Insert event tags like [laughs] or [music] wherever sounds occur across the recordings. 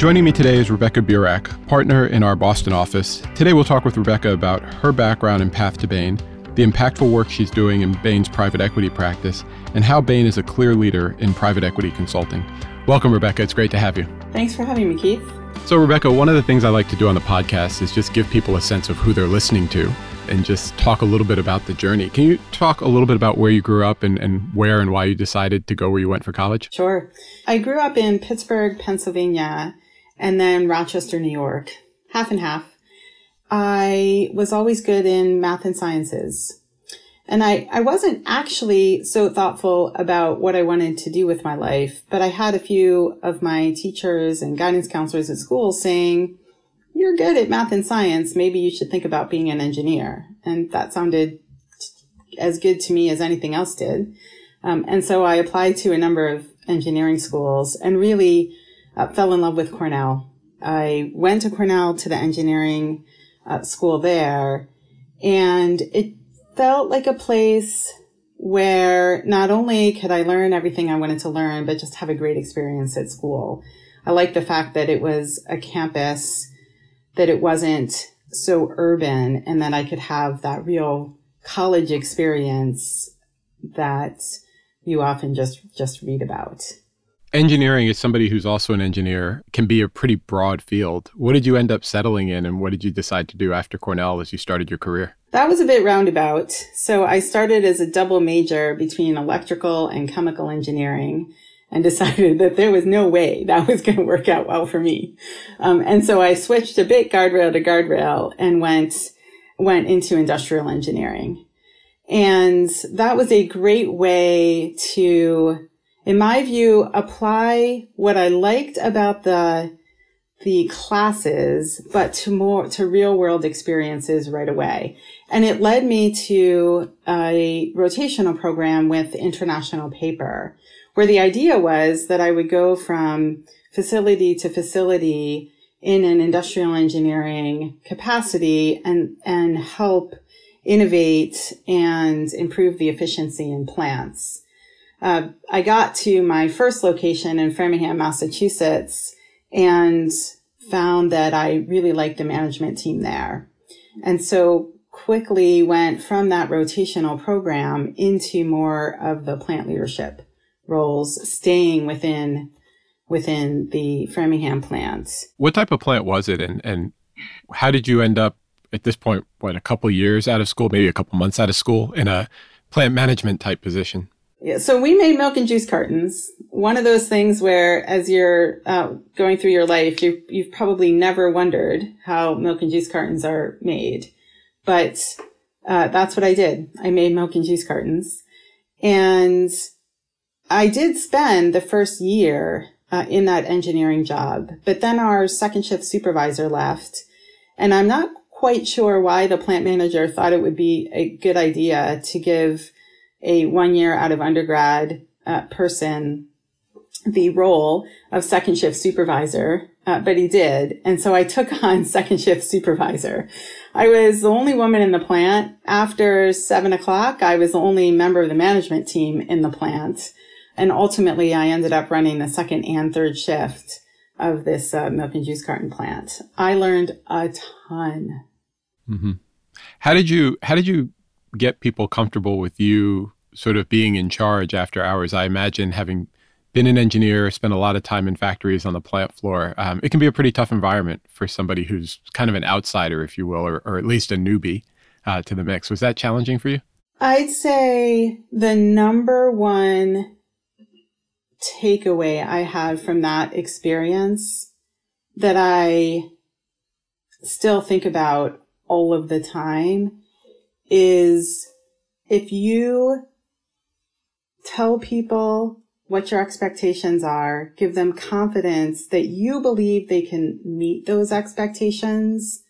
Joining me today is Rebecca Burack, partner in our Boston office. Today we'll talk with Rebecca about her background and path to Bain, the impactful work she's doing in Bain's private equity practice, and how Bain is a clear leader in private equity consulting. Welcome, Rebecca. It's great to have you. Thanks for having me, Keith. So, Rebecca, one of the things I like to do on the podcast is just give people a sense of who they're listening to and just talk a little bit about the journey. Can you talk a little bit about where you grew up and, and where and why you decided to go where you went for college? Sure. I grew up in Pittsburgh, Pennsylvania, and then Rochester, New York, half and half. I was always good in math and sciences. And I, I wasn't actually so thoughtful about what I wanted to do with my life, but I had a few of my teachers and guidance counselors at school saying, you're good at math and science. Maybe you should think about being an engineer. And that sounded as good to me as anything else did. Um, and so I applied to a number of engineering schools and really uh, fell in love with Cornell. I went to Cornell to the engineering uh, school there and it felt like a place where not only could I learn everything I wanted to learn, but just have a great experience at school. I liked the fact that it was a campus, that it wasn't so urban, and that I could have that real college experience that you often just just read about. Engineering, as somebody who's also an engineer, can be a pretty broad field. What did you end up settling in, and what did you decide to do after Cornell as you started your career? That was a bit roundabout. So I started as a double major between electrical and chemical engineering and [laughs] decided that there was no way that was going to work out well for me. Um, and so I switched a bit guardrail to guardrail and went, went into industrial engineering. And that was a great way to in my view, apply what I liked about the the classes, but to more to real world experiences right away. And it led me to a rotational program with International Paper, where the idea was that I would go from facility to facility in an industrial engineering capacity and, and help innovate and improve the efficiency in plants uh, I got to my first location in Framingham, Massachusetts, and found that I really liked the management team there. And so quickly went from that rotational program into more of the plant leadership roles, staying within within the Framingham plant. What type of plant was it, and and how did you end up at this point? What a couple years out of school, maybe a couple months out of school, in a plant management type position? Yeah, so we made milk and juice cartons. One of those things where, as you're uh, going through your life, you, you've probably never wondered how milk and juice cartons are made, but uh, that's what I did. I made milk and juice cartons, and I did spend the first year uh, in that engineering job. But then our second shift supervisor left, and I'm not quite sure why the plant manager thought it would be a good idea to give a one year out of undergrad uh, person the role of second shift supervisor, uh, but he did. And so I took [laughs] on second shift supervisor. I was the only woman in the plant. After seven o'clock, I was the only member of the management team in the plant. And ultimately, I ended up running the second and third shift of this uh, milk and juice carton plant. I learned a ton. Mm-hmm. How did you How did you get people comfortable with you sort of being in charge after hours. I imagine having been an engineer, spent a lot of time in factories on the plant floor, um, it can be a pretty tough environment for somebody who's kind of an outsider, if you will, or, or at least a newbie uh, to the mix. Was that challenging for you? I'd say the number one takeaway I had from that experience that I still think about all of the time is if you tell people what your expectations are, give them confidence that you believe they can meet those expectations,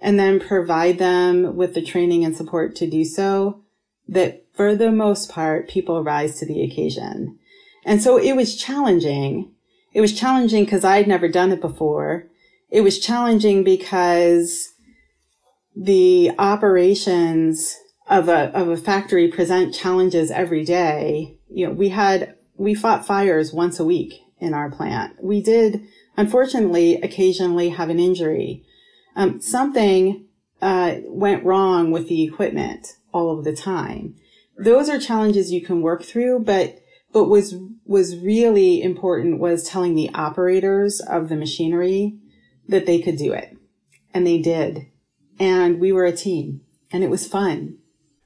and then provide them with the training and support to do so, that for the most part, people rise to the occasion. And so it was challenging. It was challenging because I'd never done it before. It was challenging because the operations of a of a factory present challenges every day. You know, we had we fought fires once a week in our plant. We did unfortunately occasionally have an injury. Um, something uh, went wrong with the equipment all of the time. Those are challenges you can work through, but but was was really important was telling the operators of the machinery that they could do it, and they did, and we were a team, and it was fun.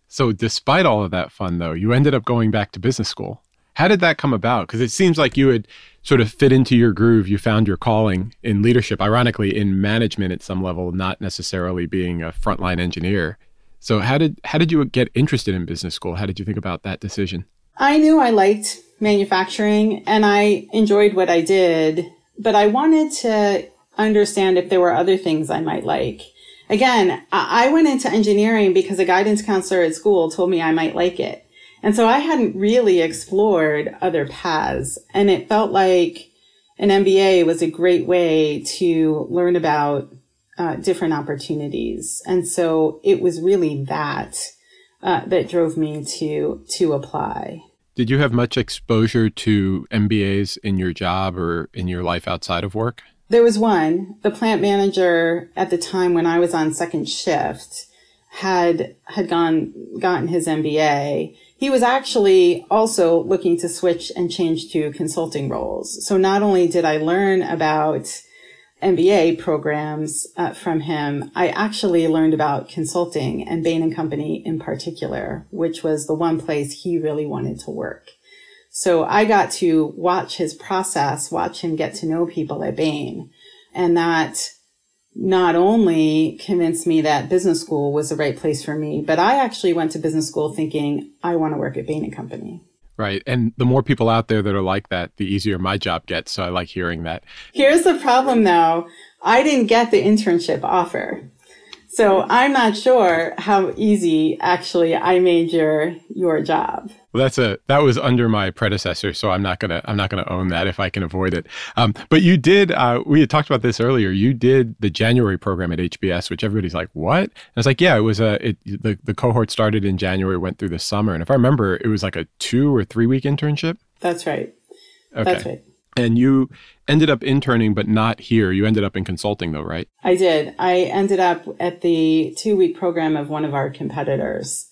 So, despite all of that fun, though, you ended up going back to business school. How did that come about? Because it seems like you had sort of fit into your groove. You found your calling in leadership, ironically, in management at some level, not necessarily being a frontline engineer. So, how did how did you get interested in business school? How did you think about that decision? I knew I liked manufacturing and I enjoyed what I did, but I wanted to understand if there were other things I might like. Again, I went into engineering because a guidance counselor at school told me I might like it. And so I hadn't really explored other paths. And it felt like an MBA was a great way to learn about uh, different opportunities. And so it was really that uh, that drove me to to apply. Did you have much exposure to MBAs in your job or in your life outside of work? There was one. The plant manager at the time when I was on second shift had had gone gotten his MBA he was actually also looking to switch and change to consulting roles. So not only did I learn about MBA programs uh, from him, I actually learned about consulting and Bain and Company in particular, which was the one place he really wanted to work. So I got to watch his process, watch him get to know people at Bain. And that not only convinced me that business school was the right place for me, but I actually went to business school thinking I want to work at Bain and Company. Right. And the more people out there that are like that, the easier my job gets. So I like hearing that. Here's the problem though. I didn't get the internship offer. So I'm not sure how easy actually I made your your job. Well, that's a that was under my predecessor, so I'm not gonna I'm not gonna own that if I can avoid it. Um, but you did. Uh, we had talked about this earlier. You did the January program at HBS, which everybody's like, "What?" And I was like, yeah, it was a it, the the cohort started in January, went through the summer, and if I remember, it was like a two or three week internship. That's right. Okay. That's right. And you ended up interning, but not here. You ended up in consulting, though, right? I did. I ended up at the two week program of one of our competitors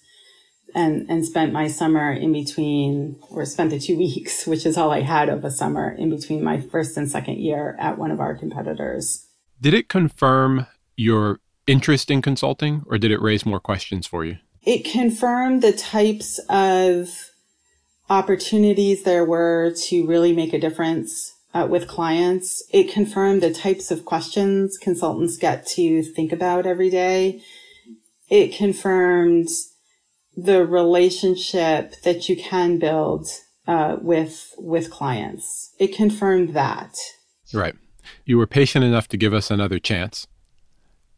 and and spent my summer in between or spent the two [laughs] weeks which is all i had of a summer in between my first and second year at one of our competitors did it confirm your interest in consulting or did it raise more questions for you it confirmed the types of opportunities there were to really make a difference uh, with clients it confirmed the types of questions consultants get to think about every day it confirmed the relationship that you can build uh, with with clients. It confirmed that. Right. You were patient enough to give us another chance,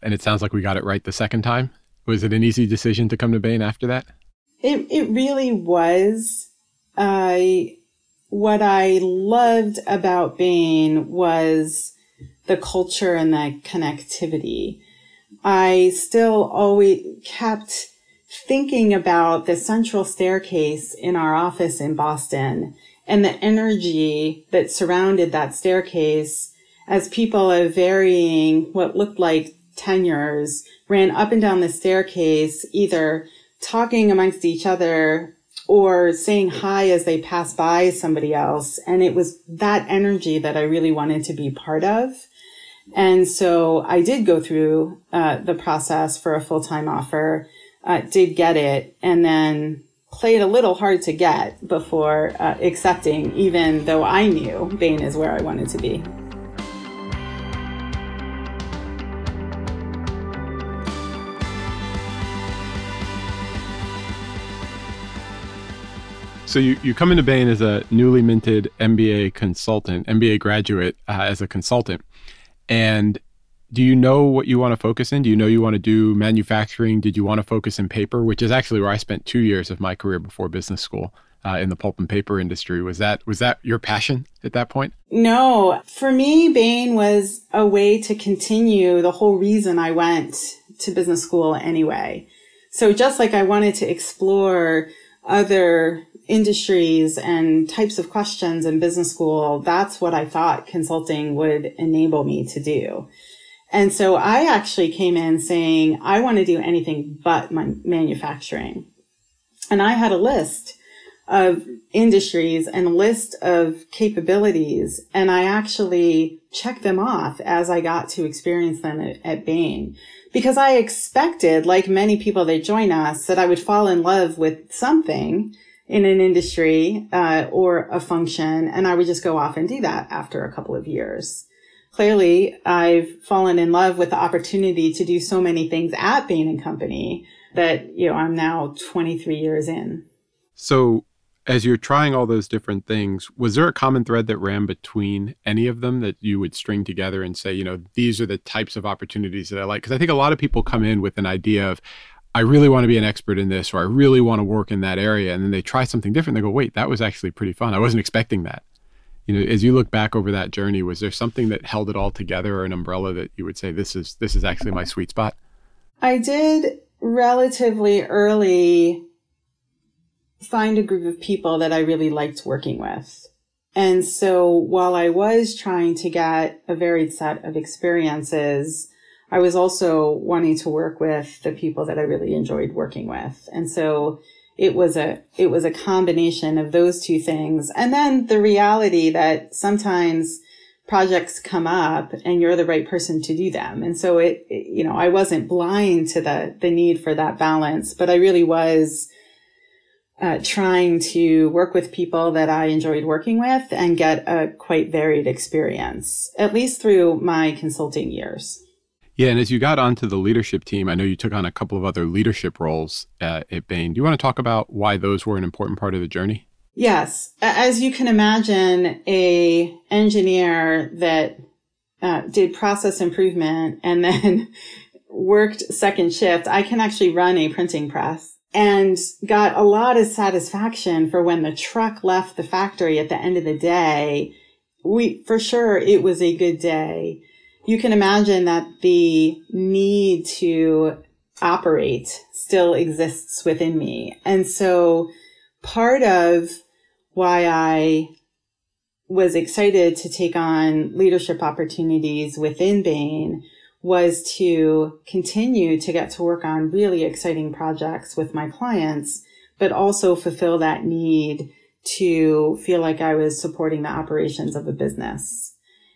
and it sounds like we got it right the second time. Was it an easy decision to come to Bain after that? It it really was. I what I loved about Bain was the culture and the connectivity. I still always kept thinking about the central staircase in our office in Boston and the energy that surrounded that staircase as people of varying what looked like tenures ran up and down the staircase, either talking amongst each other or saying hi as they pass by somebody else. And it was that energy that I really wanted to be part of. And so I did go through uh, the process for a full-time offer uh, did get it and then played a little hard to get before uh, accepting, even though I knew Bain is where I wanted to be. So you, you come into Bain as a newly minted MBA consultant, MBA graduate uh, as a consultant, and do you know what you want to focus in? Do you know you want to do manufacturing? Did you want to focus in paper, which is actually where I spent two years of my career before business school uh, in the pulp and paper industry? Was that was that your passion at that point? No, for me, Bain was a way to continue the whole reason I went to business school anyway. So just like I wanted to explore other industries and types of questions in business school, that's what I thought consulting would enable me to do. And so I actually came in saying, I want to do anything but manufacturing. And I had a list of industries and a list of capabilities. And I actually checked them off as I got to experience them at, at Bain because I expected, like many people that join us, that I would fall in love with something in an industry uh, or a function, and I would just go off and do that after a couple of years. Clearly, I've fallen in love with the opportunity to do so many things at Bain and Company that you know I'm now 23 years in. So as you're trying all those different things, was there a common thread that ran between any of them that you would string together and say, you know, these are the types of opportunities that I like? Because I think a lot of people come in with an idea of, I really want to be an expert in this, or I really want to work in that area. And then they try something different. They go, wait, that was actually pretty fun. I wasn't expecting that. You know, as you look back over that journey, was there something that held it all together or an umbrella that you would say, this is, this is actually my sweet spot? I did relatively early find a group of people that I really liked working with. And so while I was trying to get a varied set of experiences, I was also wanting to work with the people that I really enjoyed working with. And so it was a, it was a combination of those two things. And then the reality that sometimes projects come up and you're the right person to do them. And so it, it you know, I wasn't blind to the, the need for that balance, but I really was uh, trying to work with people that I enjoyed working with and get a quite varied experience, at least through my consulting years. Yeah, and as you got onto the leadership team, I know you took on a couple of other leadership roles at, at Bain. Do you want to talk about why those were an important part of the journey? Yes, as you can imagine, a engineer that uh, did process improvement and then [laughs] worked second shift, I can actually run a printing press and got a lot of satisfaction for when the truck left the factory at the end of the day. We, for sure, it was a good day. You can imagine that the need to operate still exists within me. And so part of why I was excited to take on leadership opportunities within Bain was to continue to get to work on really exciting projects with my clients, but also fulfill that need to feel like I was supporting the operations of a business.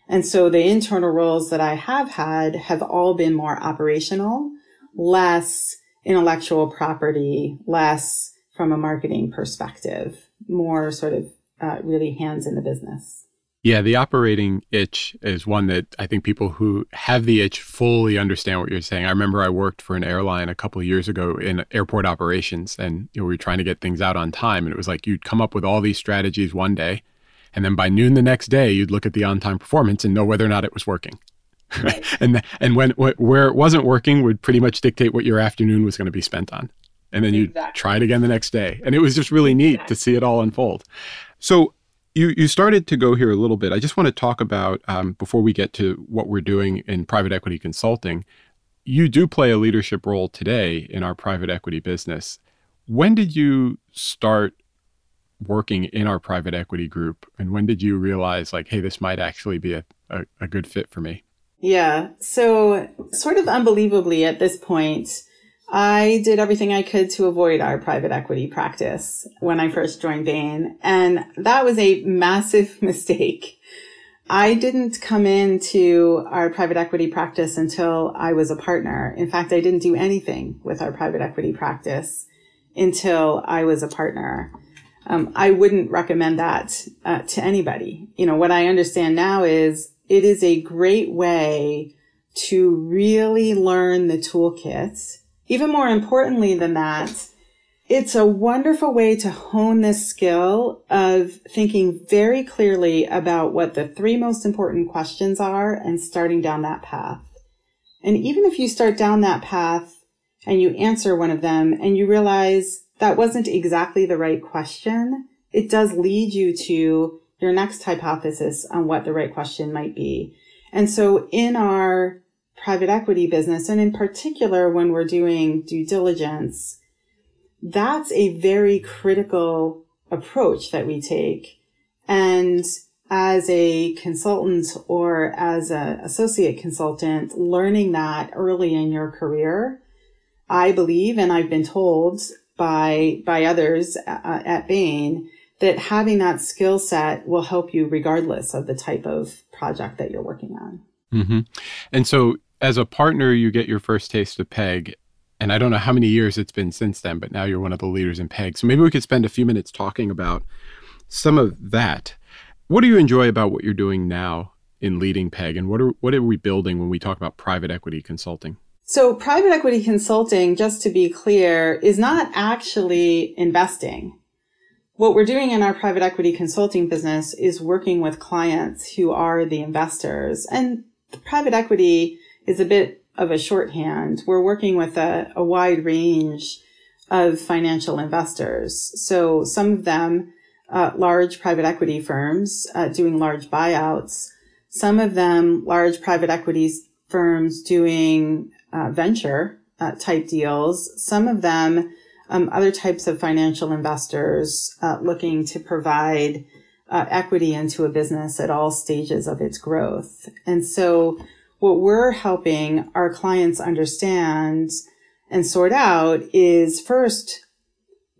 And so the internal roles that I have had have all been more operational, less intellectual property, less from a marketing perspective, more sort of uh, really hands in the business. Yeah, the operating itch is one that I think people who have the itch fully understand what you're saying. I remember I worked for an airline a couple of years ago in airport operations, and you know, we were trying to get things out on time. And it was like you'd come up with all these strategies one day, and then by noon the next day, you'd look at the on-time performance and know whether or not it was working. Right. [laughs] and and when where it wasn't working would pretty much dictate what your afternoon was going to be spent on. And then you'd exactly. try it again the next day, and it was just really neat exactly. to see it all unfold. So you, you started to go here a little bit. I just want to talk about, um, before we get to what we're doing in private equity consulting, you do play a leadership role today in our private equity business. When did you start working in our private equity group? And when did you realize, like, hey, this might actually be a, a, a good fit for me? Yeah. So, sort of unbelievably at this point, I did everything I could to avoid our private equity practice when I first joined Bain. And that was a massive [laughs] mistake. I didn't come into our private equity practice until I was a partner. In fact, I didn't do anything with our private equity practice until I was a partner. Um, I wouldn't recommend that uh, to anybody. You know, what I understand now is it is a great way to really learn the toolkits even more importantly than that, it's a wonderful way to hone this skill of thinking very clearly about what the three most important questions are and starting down that path. And even if you start down that path and you answer one of them and you realize that wasn't exactly the right question, it does lead you to your next hypothesis on what the right question might be. And so in our private equity business, and in particular when we're doing due diligence, that's a very critical approach that we take. And as a consultant or as an associate consultant, learning that early in your career, I believe, and I've been told by, by others uh, at Bain, that having that skill set will help you regardless of the type of project that you're working on. Mm-hmm. And so, as a partner, you get your first taste of PEG. And I don't know how many years it's been since then, but now you're one of the leaders in PEG. So maybe we could spend a few minutes talking about some of that. What do you enjoy about what you're doing now in leading PEG, and what are what are we building when we talk about private equity consulting? So, private equity consulting, just to be clear, is not actually investing. What we're doing in our private equity consulting business is working with clients who are the investors. And private equity is a bit of a shorthand. We're working with a, a wide range of financial investors. So some of them, uh, large private equity firms uh, doing large buyouts. Some of them, large private equity firms doing uh, venture uh, type deals. Some of them, um, other types of financial investors uh, looking to provide uh, equity into a business at all stages of its growth. And so what we're helping our clients understand and sort out is first,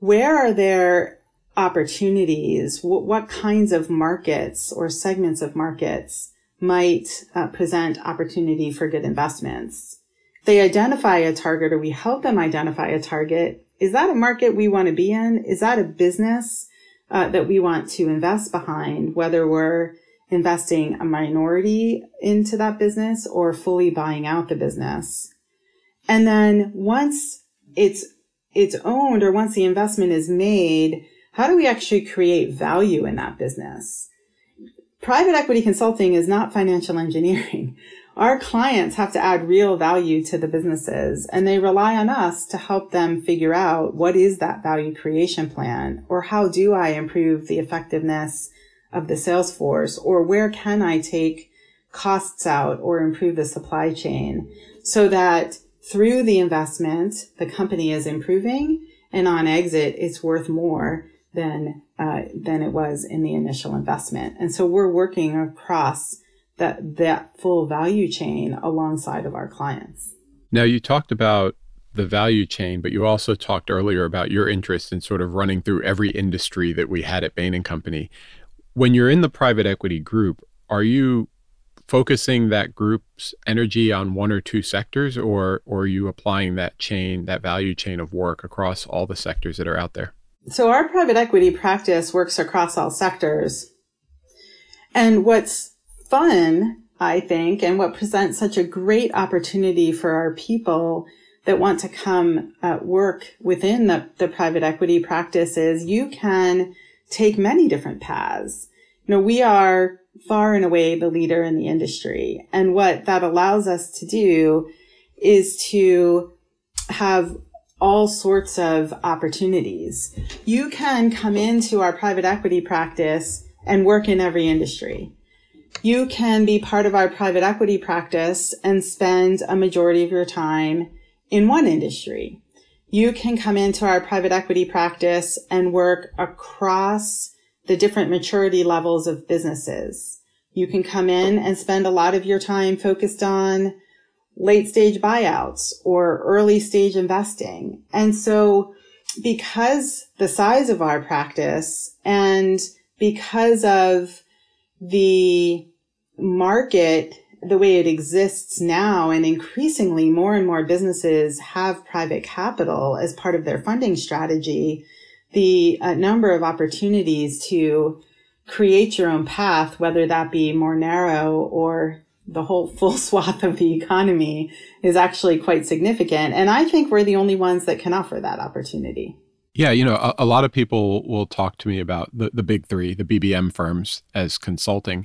where are there opportunities? What, what kinds of markets or segments of markets might uh, present opportunity for good investments? They identify a target or we help them identify a target is that a market we want to be in? Is that a business uh, that we want to invest behind, whether we're investing a minority into that business or fully buying out the business? And then once it's it's owned or once the investment is made, how do we actually create value in that business? Private equity consulting is not financial engineering our clients have to add real value to the businesses and they rely on us to help them figure out what is that value creation plan or how do I improve the effectiveness of the sales force or where can I take costs out or improve the supply chain so that through the investment, the company is improving and on exit, it's worth more than, uh, than it was in the initial investment. And so we're working across that that full value chain alongside of our clients. Now you talked about the value chain, but you also talked earlier about your interest in sort of running through every industry that we had at Bain and Company. When you're in the private equity group, are you focusing that group's energy on one or two sectors or or are you applying that chain, that value chain of work across all the sectors that are out there? So our private equity practice works across all sectors. And what's fun, I think, and what presents such a great opportunity for our people that want to come uh, work within the, the private equity practice is you can take many different paths. You know, we are far and away the leader in the industry. And what that allows us to do is to have all sorts of opportunities. You can come into our private equity practice and work in every industry you can be part of our private equity practice and spend a majority of your time in one industry. You can come into our private equity practice and work across the different maturity levels of businesses. You can come in and spend a lot of your time focused on late stage buyouts or early stage investing. And so because the size of our practice and because of the market the way it exists now and increasingly more and more businesses have private capital as part of their funding strategy the uh, number of opportunities to create your own path whether that be more narrow or the whole [laughs] full swath of the economy is actually quite significant. And i think we're the only ones that can offer that opportunity yeah, you know, a, a, lot of people will talk to me about the, the big three, the BBM firms as consulting.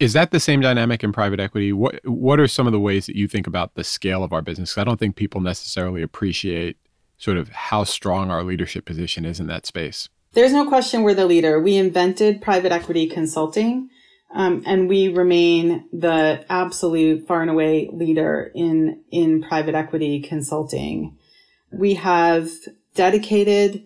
Is that the same dynamic in private equity? What what are some of the ways that you think about the scale of our business? I don't think people necessarily appreciate sort of how strong our leadership position is in that space. There's no question we're the leader. We invented private equity consulting, um, and we remain the absolute far and away leader in in private equity consulting. We have dedicated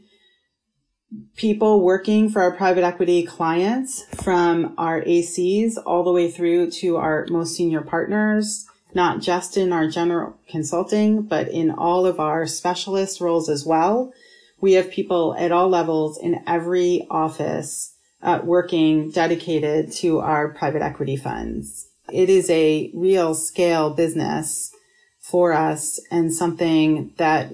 people working for our private equity clients from our ACs all the way through to our most senior partners, not just in our general consulting, but in all of our specialist roles as well. We have people at all levels in every office uh, working dedicated to our private equity funds. It is a real scale business for us and something that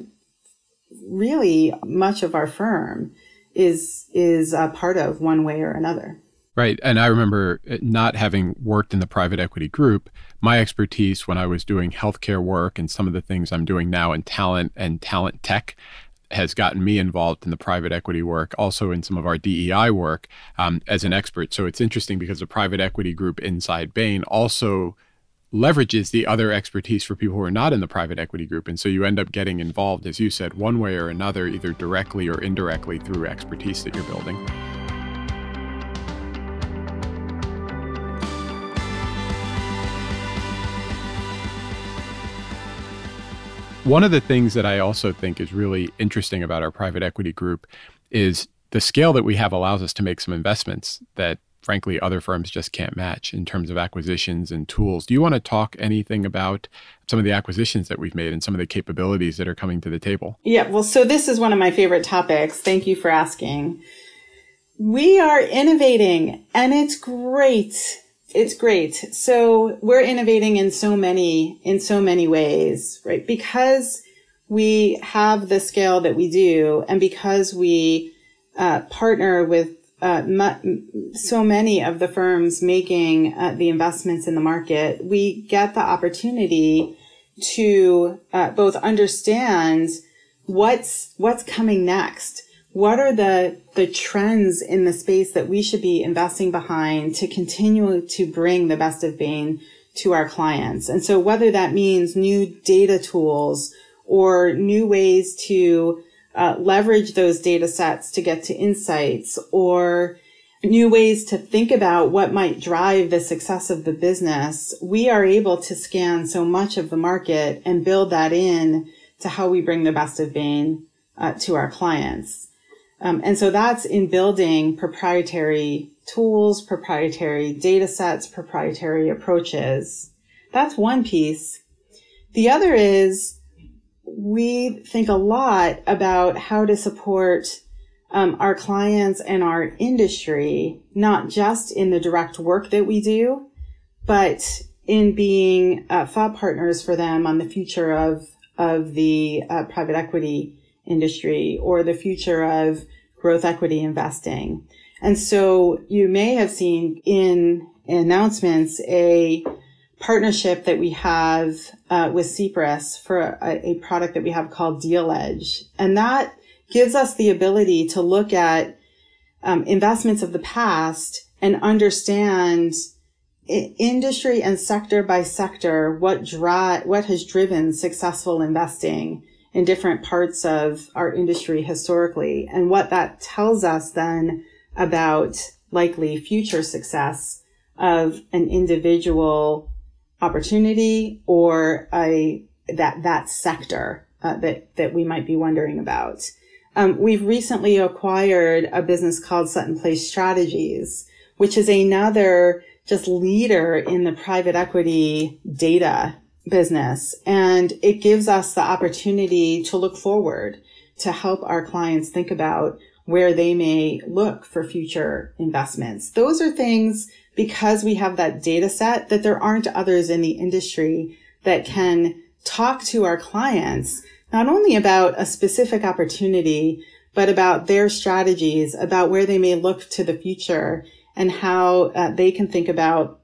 really much of our firm is is a part of one way or another. Right. And I remember not having worked in the private equity group, my expertise when I was doing healthcare work and some of the things I'm doing now in talent and talent tech has gotten me involved in the private equity work, also in some of our DEI work um, as an expert. So it's interesting because the private equity group inside Bain also leverages the other expertise for people who are not in the private equity group. And so you end up getting involved, as you said, one way or another, either directly or indirectly through expertise that you're building. One of the things that I also think is really interesting about our private equity group is the scale that we have allows us to make some investments that frankly other firms just can't match in terms of acquisitions and tools. Do you want to talk anything about some of the acquisitions that we've made and some of the capabilities that are coming to the table? Yeah, well, so this is one of my favorite topics. Thank you for asking. We are innovating and it's great. It's great. So we're innovating in so many, in so many ways, right? Because we have the scale that we do and because we uh, partner with uh, so many of the firms making uh, the investments in the market, we get the opportunity to uh, both understand what's what's coming next. What are the the trends in the space that we should be investing behind to continue to bring the best of Bain to our clients? And so whether that means new data tools or new ways to uh, leverage those data sets to get to insights or new ways to think about what might drive the success of the business, we are able to scan so much of the market and build that in to how we bring the best of Bain uh, to our clients. Um, and so that's in building proprietary tools, proprietary data sets, proprietary approaches. That's one piece. The other is we think a lot about how to support um, our clients and our industry, not just in the direct work that we do, but in being uh, thought partners for them on the future of of the uh, private equity industry or the future of growth equity investing. And so you may have seen in announcements a partnership that we have uh, with CEPRES for a, a, product that we have called Deal Edge. And that gives us the ability to look at um, investments of the past and understand industry and sector by sector what dri- what has driven successful investing in different parts of our industry historically and what that tells us then about likely future success of an individual opportunity or a that that sector uh, that that we might be wondering about. Um, we've recently acquired a business called Sutton Place Strategies, which is another just leader in the private equity data business. And it gives us the opportunity to look forward to help our clients think about where they may look for future investments. Those are things because we have that data set that there aren't others in the industry that can talk to our clients not only about a specific opportunity, but about their strategies, about where they may look to the future and how uh, they can think about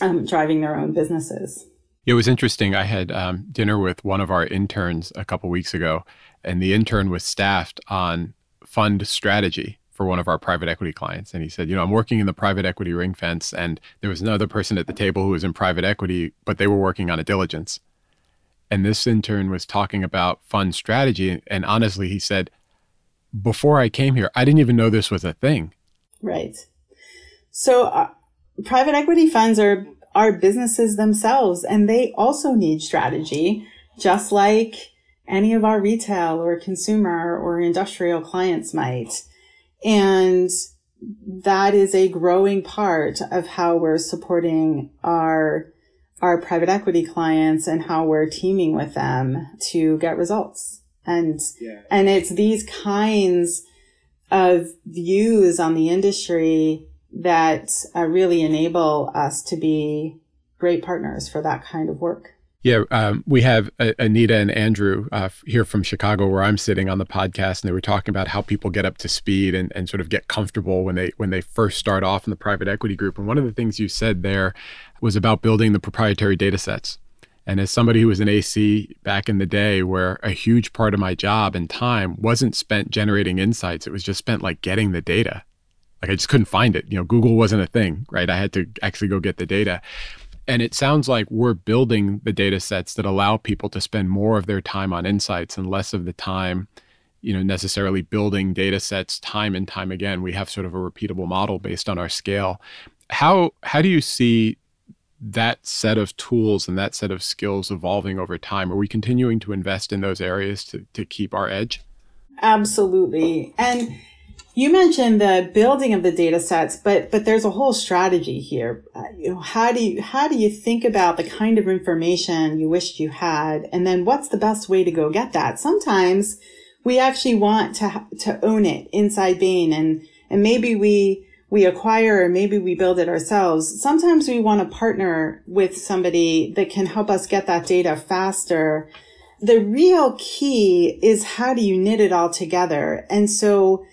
um, driving their own businesses. It was interesting. I had um, dinner with one of our interns a couple weeks ago, and the intern was staffed on fund strategy for one of our private equity clients. And he said, You know, I'm working in the private equity ring fence, and there was another person at the table who was in private equity, but they were working on a diligence. And this intern was talking about fund strategy. And honestly, he said, Before I came here, I didn't even know this was a thing. Right. So, uh, private equity funds are, are businesses themselves, and they also need strategy, just like any of our retail or consumer or industrial clients might. And that is a growing part of how we're supporting our our private equity clients and how we're teaming with them to get results. And yeah. and it's these kinds of views on the industry that uh, really enable us to be great partners for that kind of work. Yeah, um, we have Anita and Andrew uh, here from Chicago, where I'm sitting on the podcast, and they were talking about how people get up to speed and, and sort of get comfortable when they when they first start off in the private equity group. And one of the things you said there was about building the proprietary data sets. And as somebody who was an AC back in the day, where a huge part of my job and time wasn't spent generating insights, it was just spent like getting the data. Like I just couldn't find it. You know, Google wasn't a thing, right? I had to actually go get the data. And it sounds like we're building the data sets that allow people to spend more of their time on insights and less of the time, you know, necessarily building data sets time and time again. We have sort of a repeatable model based on our scale. How how do you see that set of tools and that set of skills evolving over time? Are we continuing to invest in those areas to, to keep our edge? Absolutely. And you mentioned the building of the data sets, but but there's a whole strategy here. Uh, you know, how do you how do you think about the kind of information you wished you had, and then what's the best way to go get that? Sometimes we actually want to to own it inside Bain, and and maybe we we acquire or maybe we build it ourselves. Sometimes we want to partner with somebody that can help us get that data faster. The real key is how do you knit it all together, and so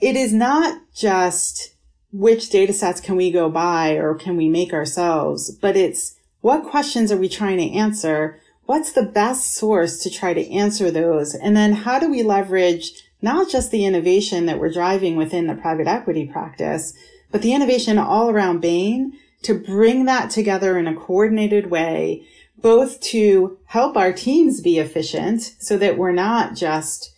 it is not just which data sets can we go buy or can we make ourselves, but it's what questions are we trying to answer? What's the best source to try to answer those? And then how do we leverage not just the innovation that we're driving within the private equity practice, but the innovation all around Bain to bring that together in a coordinated way, both to help our teams be efficient so that we're not just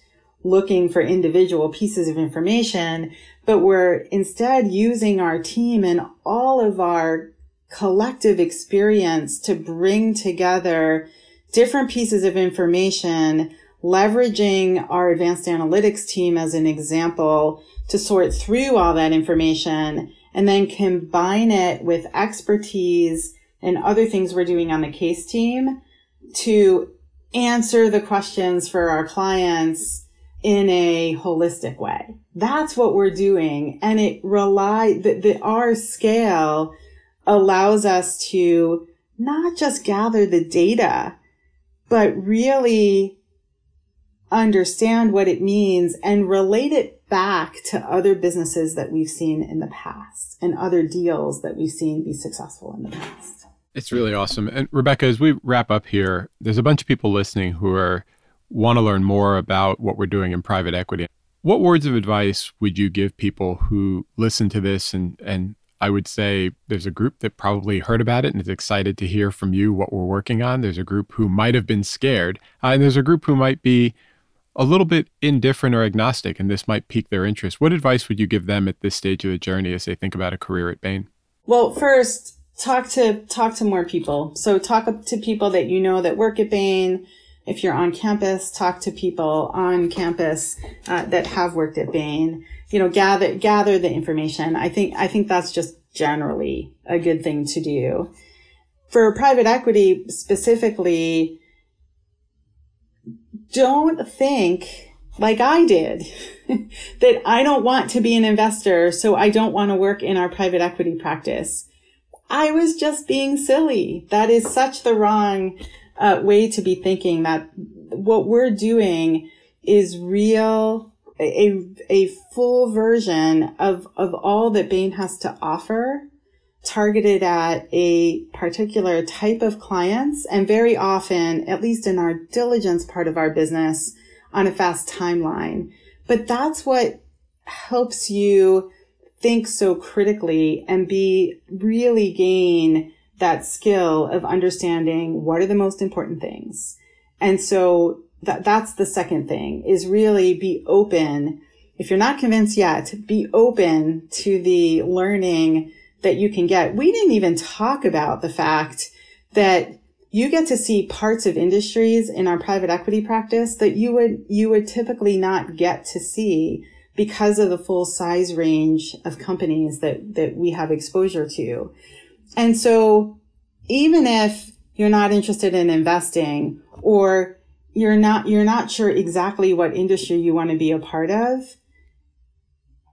looking for individual pieces of information, but we're instead using our team and all of our collective experience to bring together different pieces of information, leveraging our advanced analytics team as an example to sort through all that information and then combine it with expertise and other things we're doing on the case team to answer the questions for our clients in a holistic way. That's what we're doing. And it rely that the, our scale allows us to not just gather the data, but really understand what it means and relate it back to other businesses that we've seen in the past and other deals that we've seen be successful in the past. It's really awesome. And Rebecca, as we wrap up here, there's a bunch of people listening who are want to learn more about what we're doing in private equity, what words of advice would you give people who listen to this and and I would say there's a group that probably heard about it and is excited to hear from you what we're working on. There's a group who might have been scared, uh, and there's a group who might be a little bit indifferent or agnostic, and this might pique their interest. What advice would you give them at this stage of the journey as they think about a career at Bain? Well, first, talk to talk to more people. So talk to people that you know that work at Bain if you're on campus, talk to people on campus uh, that have worked at Bain. You know, gather gather the information. I think I think that's just generally a good thing to do. For private equity specifically, don't think like I did [laughs] that I don't want to be an investor, so I don't want to work in our private equity practice. I was just being silly. That is such the wrong uh, way to be thinking that what we're doing is real, a, a full version of, of all that Bain has to offer targeted at a particular type of clients and very often, at least in our diligence part of our business, on a fast timeline. But that's what helps you think so critically and be really gain that skill of understanding what are the most important things. And so that, that's the second thing is really be open. If you're not convinced yet, be open to the learning that you can get. We didn't even talk about the fact that you get to see parts of industries in our private equity practice that you would, you would typically not get to see because of the full size range of companies that, that we have exposure to. And so even if you're not interested in investing or you're not, you're not sure exactly what industry you want to be a part of,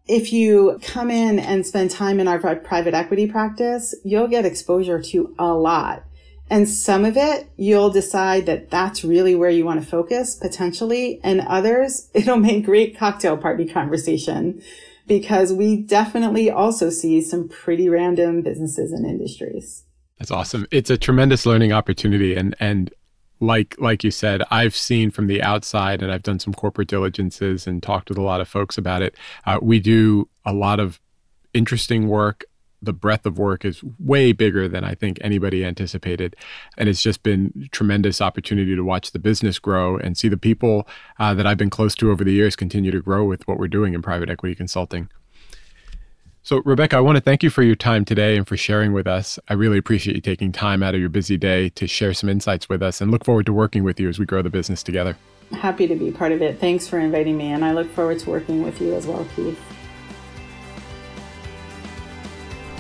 if you come in and spend time in our private equity practice, you'll get exposure to a lot. And some of it, you'll decide that that's really where you want to focus potentially. And others, [laughs] it'll make great cocktail party conversation because we definitely also see some pretty random businesses and industries. That's awesome. It's a tremendous learning opportunity. And, and like like you said, I've seen from the outside, and I've done some corporate diligences and talked with a lot of folks about it. Uh, we do a lot of interesting work. The breadth of work is way bigger than I think anybody anticipated, and it's just been tremendous opportunity to watch the business grow and see the people uh, that I've been close to over the years continue to grow with what we're doing in private equity consulting. So, Rebecca, I want to thank you for your time today and for sharing with us. I really appreciate you taking time out of your busy day to share some insights with us and look forward to working with you as we grow the business together. Happy to be part of it. Thanks for inviting me, and I look forward to working with you as well, Keith.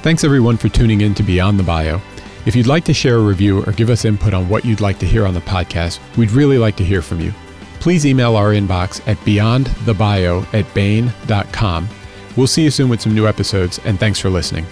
Thanks, everyone, for tuning in to Beyond the Bio. If you'd like to share a review or give us input on what you'd like to hear on the podcast, we'd really like to hear from you. Please email our inbox at beyondthebio at bain.com We'll see you soon with some new episodes, and thanks for listening.